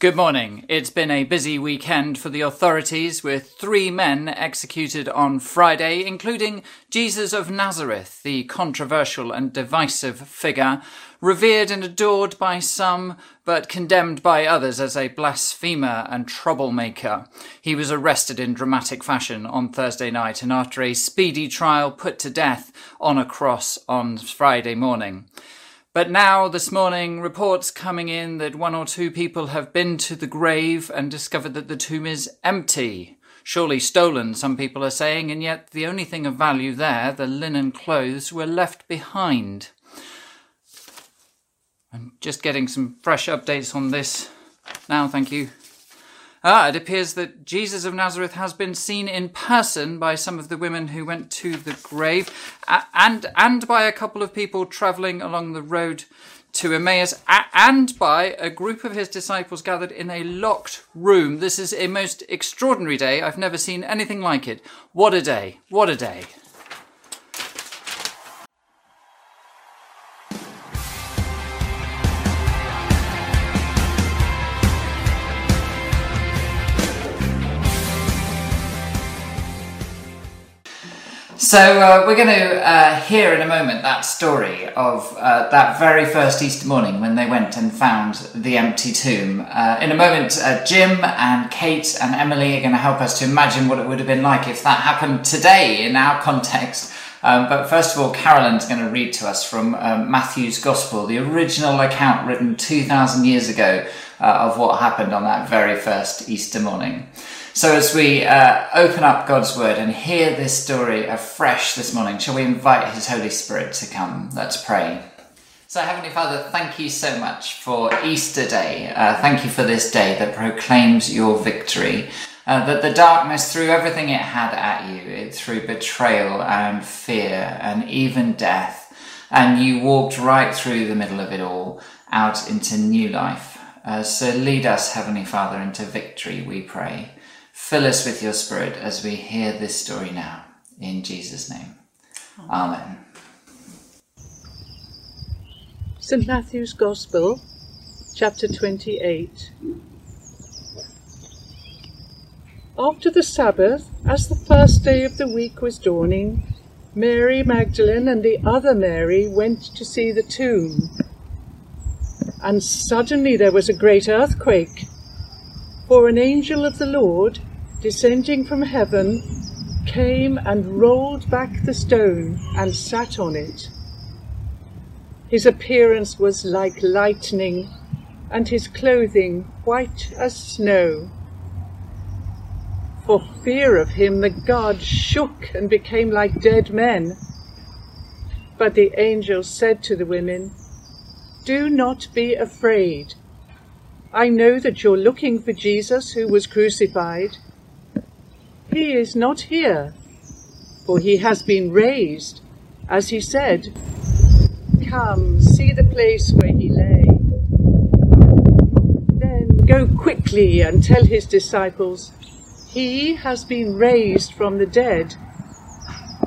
Good morning. It's been a busy weekend for the authorities with three men executed on Friday, including Jesus of Nazareth, the controversial and divisive figure, revered and adored by some, but condemned by others as a blasphemer and troublemaker. He was arrested in dramatic fashion on Thursday night and after a speedy trial put to death on a cross on Friday morning. But now, this morning, reports coming in that one or two people have been to the grave and discovered that the tomb is empty. Surely stolen, some people are saying, and yet the only thing of value there, the linen clothes, were left behind. I'm just getting some fresh updates on this now, thank you. Ah, it appears that Jesus of Nazareth has been seen in person by some of the women who went to the grave, and and by a couple of people travelling along the road to Emmaus, and by a group of his disciples gathered in a locked room. This is a most extraordinary day. I've never seen anything like it. What a day! What a day! So uh, we're going to uh, hear in a moment that story of uh, that very first Easter morning when they went and found the empty tomb. Uh, in a moment, uh, Jim and Kate and Emily are going to help us to imagine what it would have been like if that happened today in our context. Um, but first of all, Carolyn's going to read to us from um, Matthew's Gospel, the original account written 2,000 years ago of what happened on that very first Easter morning. So, as we uh, open up God's Word and hear this story afresh this morning, shall we invite His Holy Spirit to come? Let's pray. So, Heavenly Father, thank you so much for Easter Day. Uh, thank you for this day that proclaims your victory. Uh, that the darkness threw everything it had at you, it threw betrayal and fear and even death, and you walked right through the middle of it all out into new life. Uh, so lead us, Heavenly Father, into victory, we pray. Fill us with your Spirit as we hear this story now. In Jesus' name. Amen. St. Matthew's Gospel, chapter 28. After the Sabbath, as the first day of the week was dawning, Mary Magdalene and the other Mary went to see the tomb. And suddenly there was a great earthquake, for an angel of the Lord descending from heaven, came and rolled back the stone and sat on it. His appearance was like lightning, and his clothing white as snow. For fear of him, the guards shook and became like dead men. But the angel said to the women, Do not be afraid. I know that you're looking for Jesus who was crucified. He is not here, for he has been raised, as he said. Come, see the place where he lay. Then go quickly and tell his disciples, He has been raised from the dead.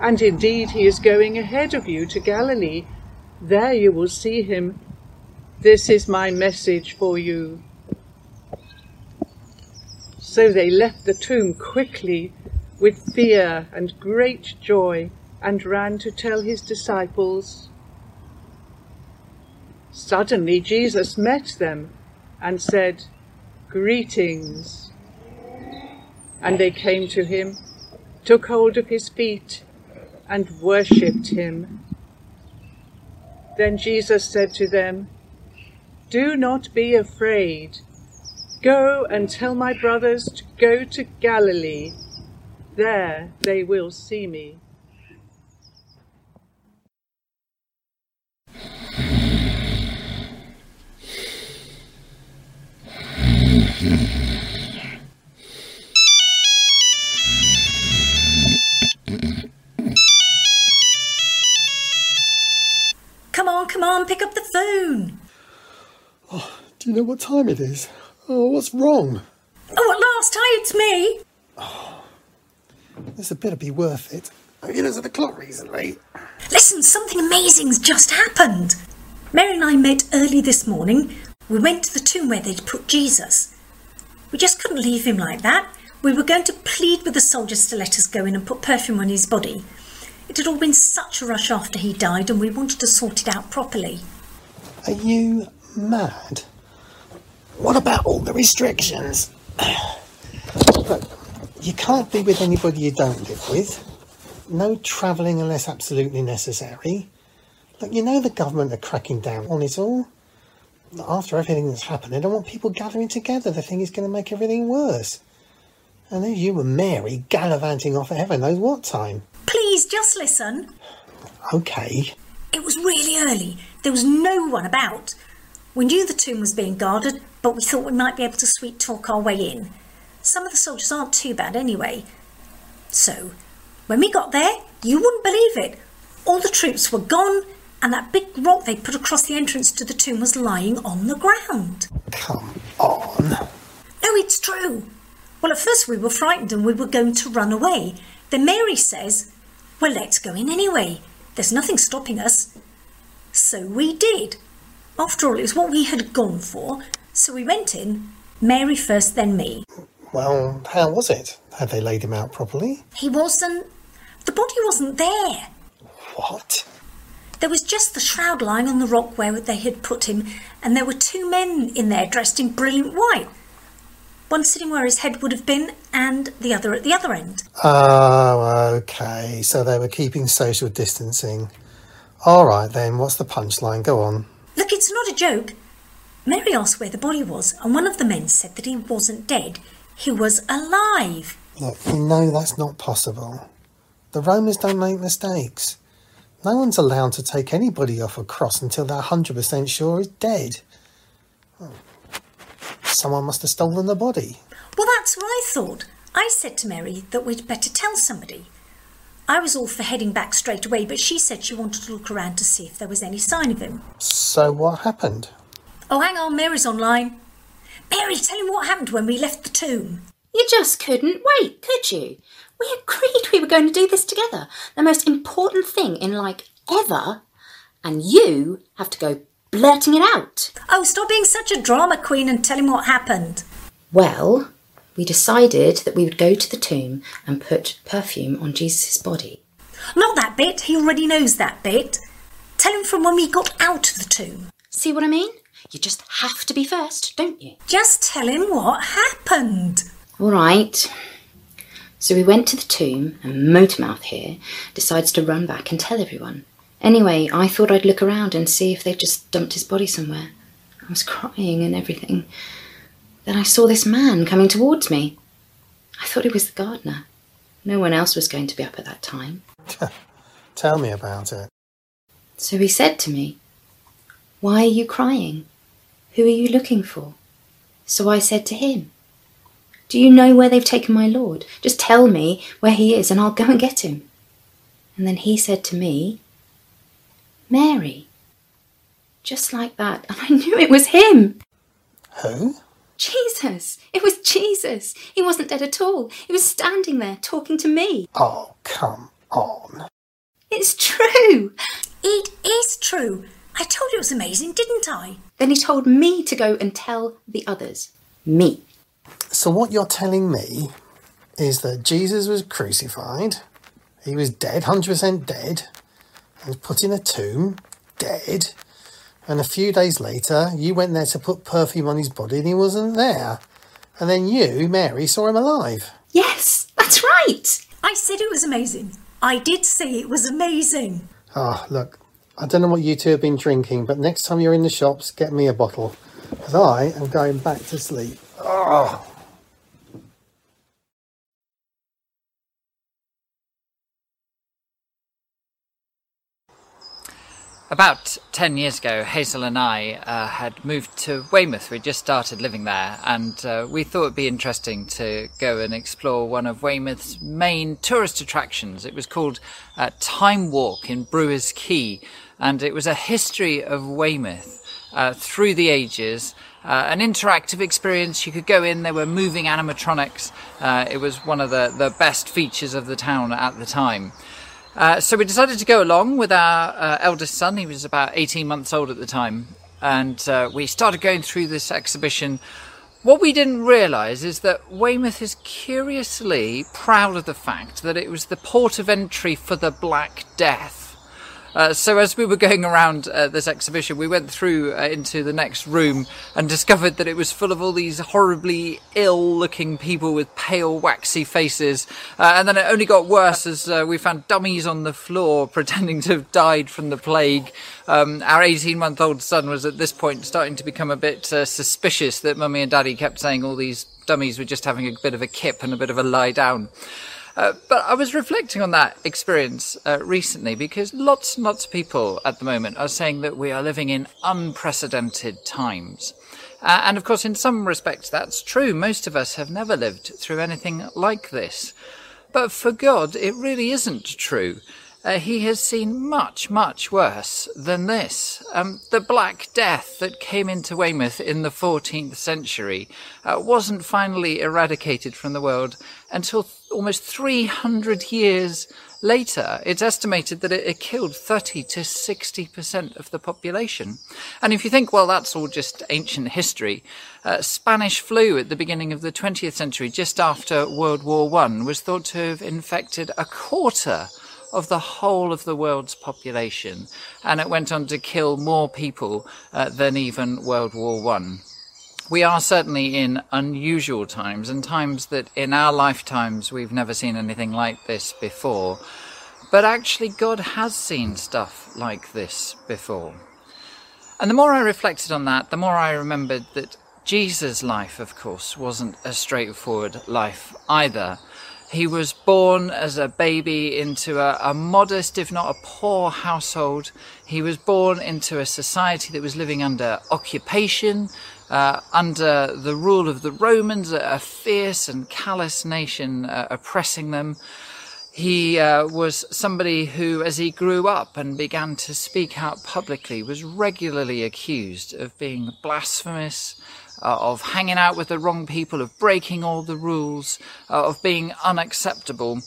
And indeed, he is going ahead of you to Galilee. There you will see him. This is my message for you. So they left the tomb quickly with fear and great joy and ran to tell his disciples. Suddenly Jesus met them and said, Greetings. And they came to him, took hold of his feet, and worshipped him. Then Jesus said to them, Do not be afraid. Go and tell my brothers to go to Galilee. There they will see me. Come on, come on, pick up the phone. Oh, do you know what time it is? Oh, what's wrong? Oh, at last, hi, it's me. Oh, this had better be worth it. I've you looked at the clock recently? Listen, something amazing's just happened. Mary and I met early this morning. We went to the tomb where they'd put Jesus. We just couldn't leave him like that. We were going to plead with the soldiers to let us go in and put perfume on his body. It had all been such a rush after he died, and we wanted to sort it out properly. Are you mad? What about all the restrictions? Look, you can't be with anybody you don't live with. No travelling unless absolutely necessary. Look, you know the government are cracking down on it all. After everything that's happened, they don't want people gathering together. They think it's going to make everything worse. And there's you and Mary gallivanting off at heaven knows what time. Please, just listen. Okay. It was really early. There was no one about. We knew the tomb was being guarded, but we thought we might be able to sweet talk our way in. Some of the soldiers aren't too bad anyway. So, when we got there, you wouldn't believe it. All the troops were gone, and that big rock they put across the entrance to the tomb was lying on the ground. Come on. No, it's true. Well, at first we were frightened and we were going to run away. Then Mary says, Well, let's go in anyway. There's nothing stopping us. So we did. After all, it was what we had gone for. So we went in, Mary first, then me. Well, how was it? Had they laid him out properly? He wasn't. The body wasn't there. What? There was just the shroud lying on the rock where they had put him, and there were two men in there dressed in brilliant white. One sitting where his head would have been, and the other at the other end. Oh, okay. So they were keeping social distancing. All right then, what's the punchline? Go on. Look, it's not a joke. Mary asked where the body was, and one of the men said that he wasn't dead. He was alive. Look, you know that's not possible. The Romans don't make mistakes. No one's allowed to take anybody off a cross until they're 100% sure he's dead. Oh. Someone must have stolen the body. Well, that's what I thought. I said to Mary that we'd better tell somebody. I was all for heading back straight away, but she said she wanted to look around to see if there was any sign of him. So what happened? Oh, hang on, Mary's online. Mary, tell him what happened when we left the tomb. You just couldn't wait, could you? We agreed we were going to do this together. The most important thing in like ever. And you have to go blurting it out. Oh, stop being such a drama queen and tell him what happened. Well, we decided that we would go to the tomb and put perfume on Jesus' body. Not that bit, he already knows that bit. Tell him from when we got out of the tomb. See what I mean? You just have to be first, don't you? Just tell him what happened. All right. So we went to the tomb, and Motormouth here decides to run back and tell everyone. Anyway, I thought I'd look around and see if they'd just dumped his body somewhere. I was crying and everything. Then I saw this man coming towards me. I thought he was the gardener. No one else was going to be up at that time. Tell me about it. So he said to me, Why are you crying? Who are you looking for? So I said to him, Do you know where they've taken my lord? Just tell me where he is and I'll go and get him. And then he said to me, Mary. Just like that. And I knew it was him. Who? Jesus. It was Jesus. He wasn't dead at all. He was standing there talking to me. Oh, come on. It's true. It is true. I told you it was amazing, didn't I? Then he told me to go and tell the others. Me. So what you're telling me is that Jesus was crucified, he was dead, 100% dead, and was put in a tomb, dead, and a few days later you went there to put perfume on his body and he wasn't there. And then you, Mary, saw him alive. Yes, that's right. I said it was amazing. I did say it was amazing. Ah, look, I don't know what you two have been drinking, but next time you're in the shops, get me a bottle. Because I am going back to sleep. Oh. About 10 years ago, Hazel and I uh, had moved to Weymouth. We just started living there, and uh, we thought it'd be interesting to go and explore one of Weymouth's main tourist attractions. It was called uh, Time Walk in Brewers Quay, and it was a history of Weymouth uh, through the ages. Uh, an interactive experience. You could go in. There were moving animatronics. Uh, it was one of the, the best features of the town at the time. Uh, so we decided to go along with our uh, eldest son. He was about 18 months old at the time. And uh, we started going through this exhibition What we didn't realise is that Weymouth is curiously proud of the fact that it was the port of entry for the Black Death. Uh, so as we were going around uh, this exhibition, we went through uh, into the next room and discovered that it was full of all these horribly ill-looking people with pale, waxy faces. Uh, and then it only got worse as uh, we found dummies on the floor pretending to have died from the plague. Um, our 18-month-old son was at this point starting to become a bit suspicious that mummy and daddy kept saying all these dummies were just having a bit of a kip and a bit of a lie down. Uh, but I was reflecting on that experience uh, recently because lots and lots of people at the moment are saying that we are living in unprecedented times. Uh, and of course, in some respects, that's true. Most of us have never lived through anything like this. But for God, it really isn't true. Uh, he has seen much, much worse than this. Um, the Black Death that came into Weymouth in the 14th century uh, wasn't finally eradicated from the world until th- almost 300 years later. It's estimated that it, it killed 30 to 60% of the population. And if you think, well, that's all just ancient history, uh, Spanish flu at the beginning of the 20th century, just after World War One, was thought to have infected a quarter of the whole of the world's population, and it went on to kill more people uh, than even World War One. We are certainly in unusual times, and times that in our lifetimes we've never seen anything like this before. But actually, God has seen stuff like this before. And the more I reflected on that, the more I remembered that Jesus' life, of course, wasn't a straightforward life either. He was born as a baby into a, a, modest, if not a poor, household. He was born into a society that was living under occupation, uh, under the rule of the Romans, a, fierce and callous nation uh, oppressing them. He uh, was somebody who, as he grew up and began to speak out publicly, was regularly accused of being blasphemous, uh, of hanging out with the wrong people, of breaking all the rules, uh, of being unacceptable.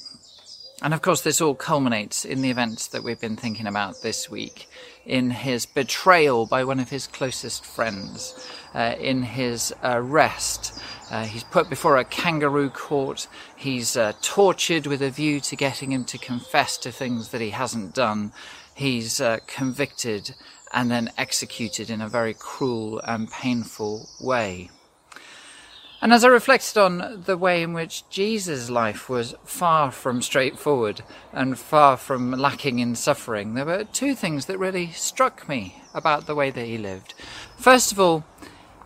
And of course, this all culminates in the events that we've been thinking about this week in his betrayal by one of his closest friends, uh, in his arrest. Uh, he's put before a kangaroo court. He's uh, tortured with a view to getting him to confess to things that he hasn't done. He's uh, convicted and then executed in a very cruel and painful way. And as I reflected on the way in which Jesus' life was far from straightforward and far from lacking in suffering, there were two things that really struck me about the way that he lived. First of all,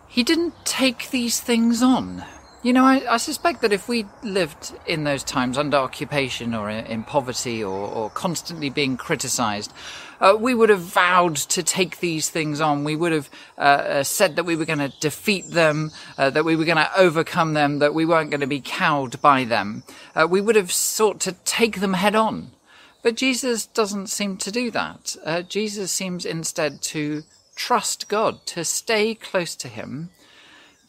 he didn't take these things on. You know, I, I, suspect that if we lived in those times under occupation or in, poverty or, or, constantly being criticized, uh, we would have vowed to take these things on. We would have uh, uh said that we were going to defeat them, uh, that we were going to overcome them, that we weren't going to be cowed by them. Uh, we would have sought to take them head on. But Jesus doesn't seem to do that. Jesus seems instead to trust God, to stay close to Him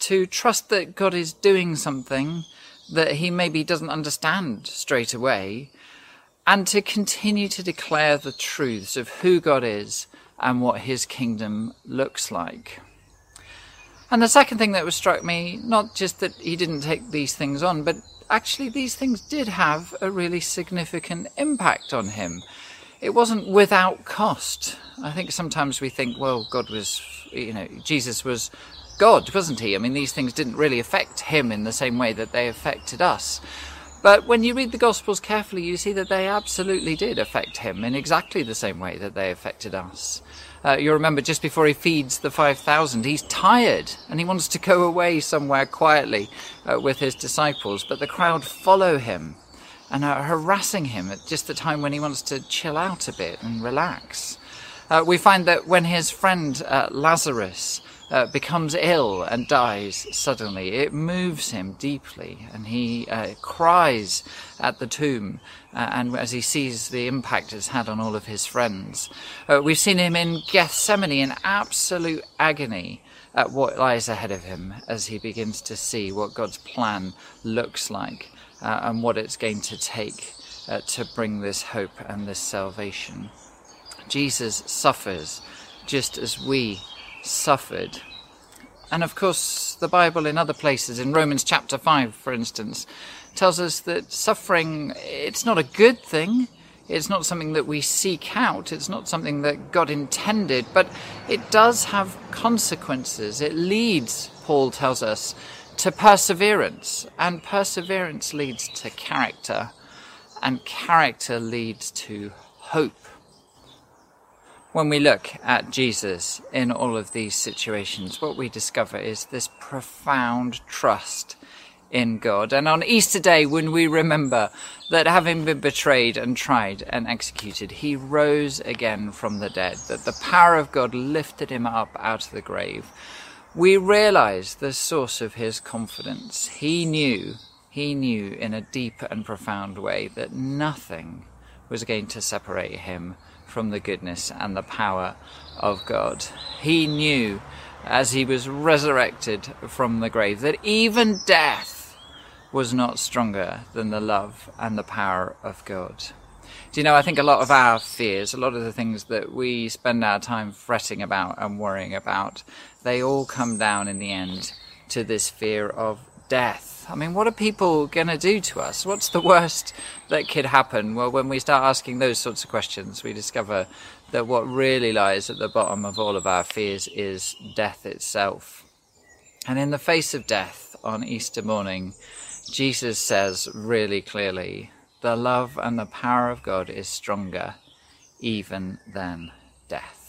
to trust that God is doing something that he maybe doesn't understand straight away, and to continue to declare the truths of who God is and what his kingdom looks like. And the second thing that was struck me, not just that he didn't take these things on, but actually these things did have a really significant impact on him. It wasn't without cost. I think sometimes we think, well, God was, you know, Jesus was God, wasn't he? I mean, these things didn't really affect him in the same way that they affected us. But when you read the Gospels carefully, you see that they absolutely did affect him in exactly the same way that they affected us. Uh, you remember just before he feeds the 5,000, he's tired and he wants to go away somewhere quietly uh, with his disciples, but the crowd follow him and are harassing him at just the time when he wants to chill out a bit and relax. Uh, we find that when his friend uh, Lazarus uh, becomes ill and dies suddenly. It moves him deeply, and he uh, cries at the tomb, uh, and as he sees the impact it's had on all of his friends. Uh, we've seen him in Gethsemane in absolute agony at what lies ahead of him as he begins to see what God's plan looks like uh, and what it's going to take uh, to bring this hope and this salvation. Jesus suffers just as we suffered. And of course, the Bible in other places, in Romans chapter 5, for instance, tells us that suffering, it's not a good thing. It's not something that we seek out. It's not something that God intended, but it does have consequences. It leads, Paul tells us, to perseverance, and perseverance leads to character, and character leads to hope. When we look at Jesus in all of these situations, what we discover is this profound trust in God. And on Easter Day, when we remember that having been betrayed and tried and executed, he rose again from the dead, that the power of God lifted him up out of the grave, we realize the source of his confidence. He knew, he knew in a deep and profound way that nothing was going to separate him from the goodness and the power of God. He knew as he was resurrected from the grave that even death was not stronger than the love and the power of God. Do you know, I think a lot of our fears, a lot of the things that we spend our time fretting about and worrying about, they all come down in the end to this fear of death. I mean, what are people going to do to us? What's the worst that could happen? Well, when we start asking those sorts of questions, we discover that what really lies at the bottom of all of our fears is death itself. And in the face of death on Easter morning, Jesus says really clearly the love and the power of God is stronger even than death.